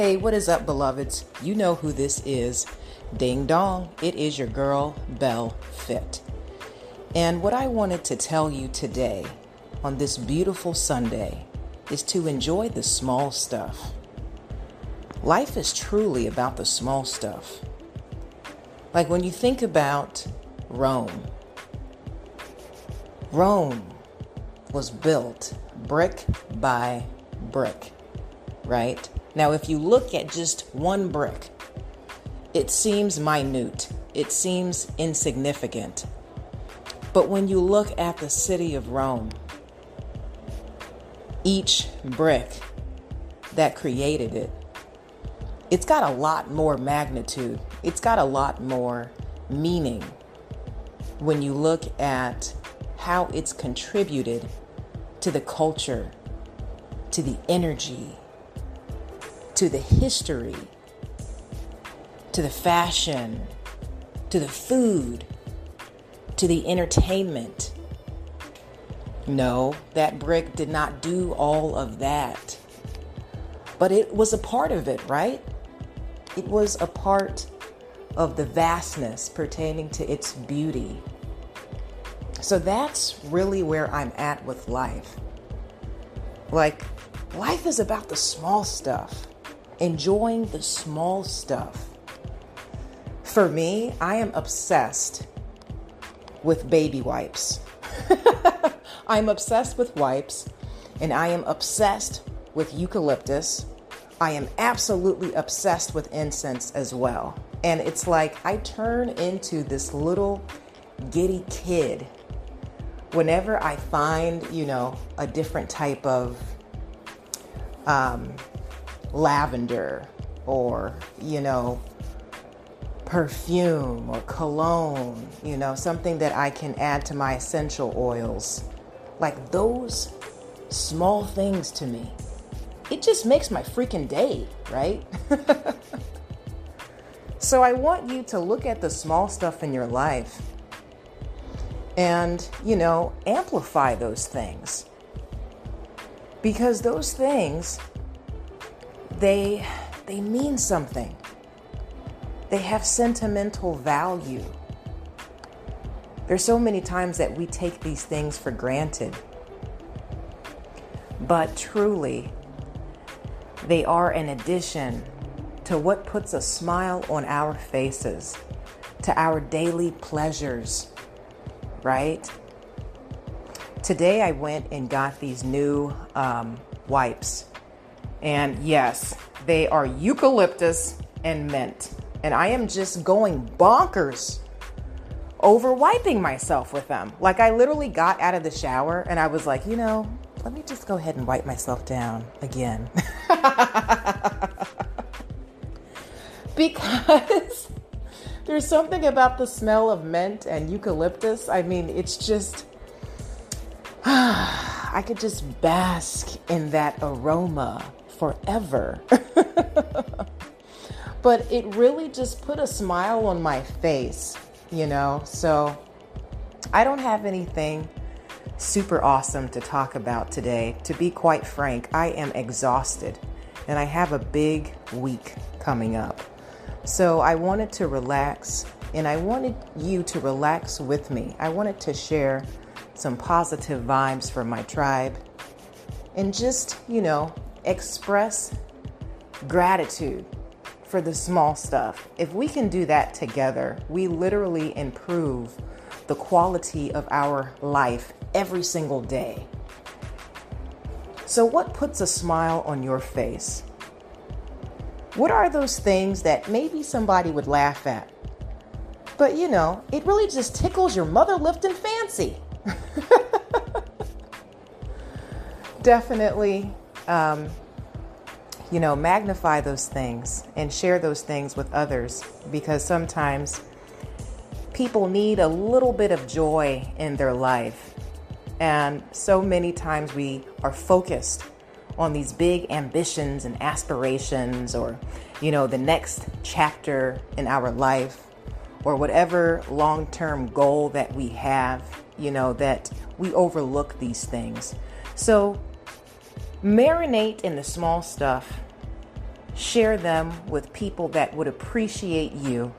Hey, what is up, beloveds? You know who this is. Ding dong, it is your girl, Bell Fit. And what I wanted to tell you today on this beautiful Sunday is to enjoy the small stuff. Life is truly about the small stuff. Like when you think about Rome, Rome was built brick by brick, right? Now, if you look at just one brick, it seems minute, it seems insignificant. But when you look at the city of Rome, each brick that created it, it's got a lot more magnitude. It's got a lot more meaning when you look at how it's contributed to the culture, to the energy, to the history, to the fashion, to the food, to the entertainment. No, that brick did not do all of that. But it was a part of it, right? It was a part of the vastness pertaining to its beauty. So that's really where I'm at with life. Like, life is about the small stuff, enjoying the small stuff. For me, I am obsessed with baby wipes. I'm obsessed with wipes and I am obsessed with eucalyptus. I am absolutely obsessed with incense as well. And it's like I turn into this little giddy kid whenever I find, you know, a different type of um, lavender or, you know, perfume or cologne, you know, something that I can add to my essential oils. Like those small things to me, it just makes my freaking day, right? so I want you to look at the small stuff in your life and, you know, amplify those things. Because those things they they mean something. They have sentimental value. There's so many times that we take these things for granted. But truly, they are an addition to what puts a smile on our faces, to our daily pleasures, right? Today I went and got these new um, wipes. And yes, they are eucalyptus and mint and I am just going bonkers over wiping myself with them. Like I literally got out of the shower and I was like, you know, let me just go ahead and wipe myself down again. because there's something about the smell of mint and eucalyptus. I mean, it's just I could just bask in that aroma forever. but it really just put a smile on my face, you know? So I don't have anything super awesome to talk about today. To be quite frank, I am exhausted and I have a big week coming up. So I wanted to relax and I wanted you to relax with me. I wanted to share some positive vibes from my tribe and just, you know, express gratitude for the small stuff. If we can do that together, we literally improve the quality of our life every single day. So, what puts a smile on your face? What are those things that maybe somebody would laugh at? But you know, it really just tickles your mother lifting fancy. Definitely um, you know, magnify those things and share those things with others because sometimes people need a little bit of joy in their life. And so many times we are focused on these big ambitions and aspirations or, you know, the next chapter in our life or whatever long term goal that we have, you know, that we overlook these things. So Marinate in the small stuff. share them with people that would appreciate you,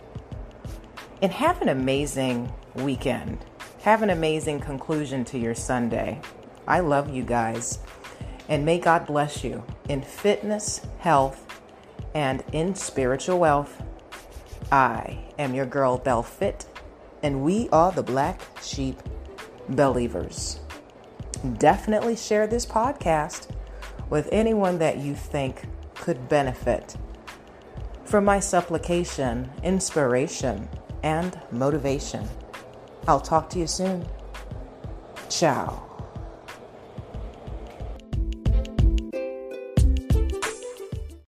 and have an amazing weekend. Have an amazing conclusion to your Sunday. I love you guys. And may God bless you in fitness, health, and in spiritual wealth. I am your girl, Bell Fit, and we are the Black Sheep Believers. Definitely share this podcast with anyone that you think could benefit from my supplication, inspiration, and motivation. I'll talk to you soon. Ciao.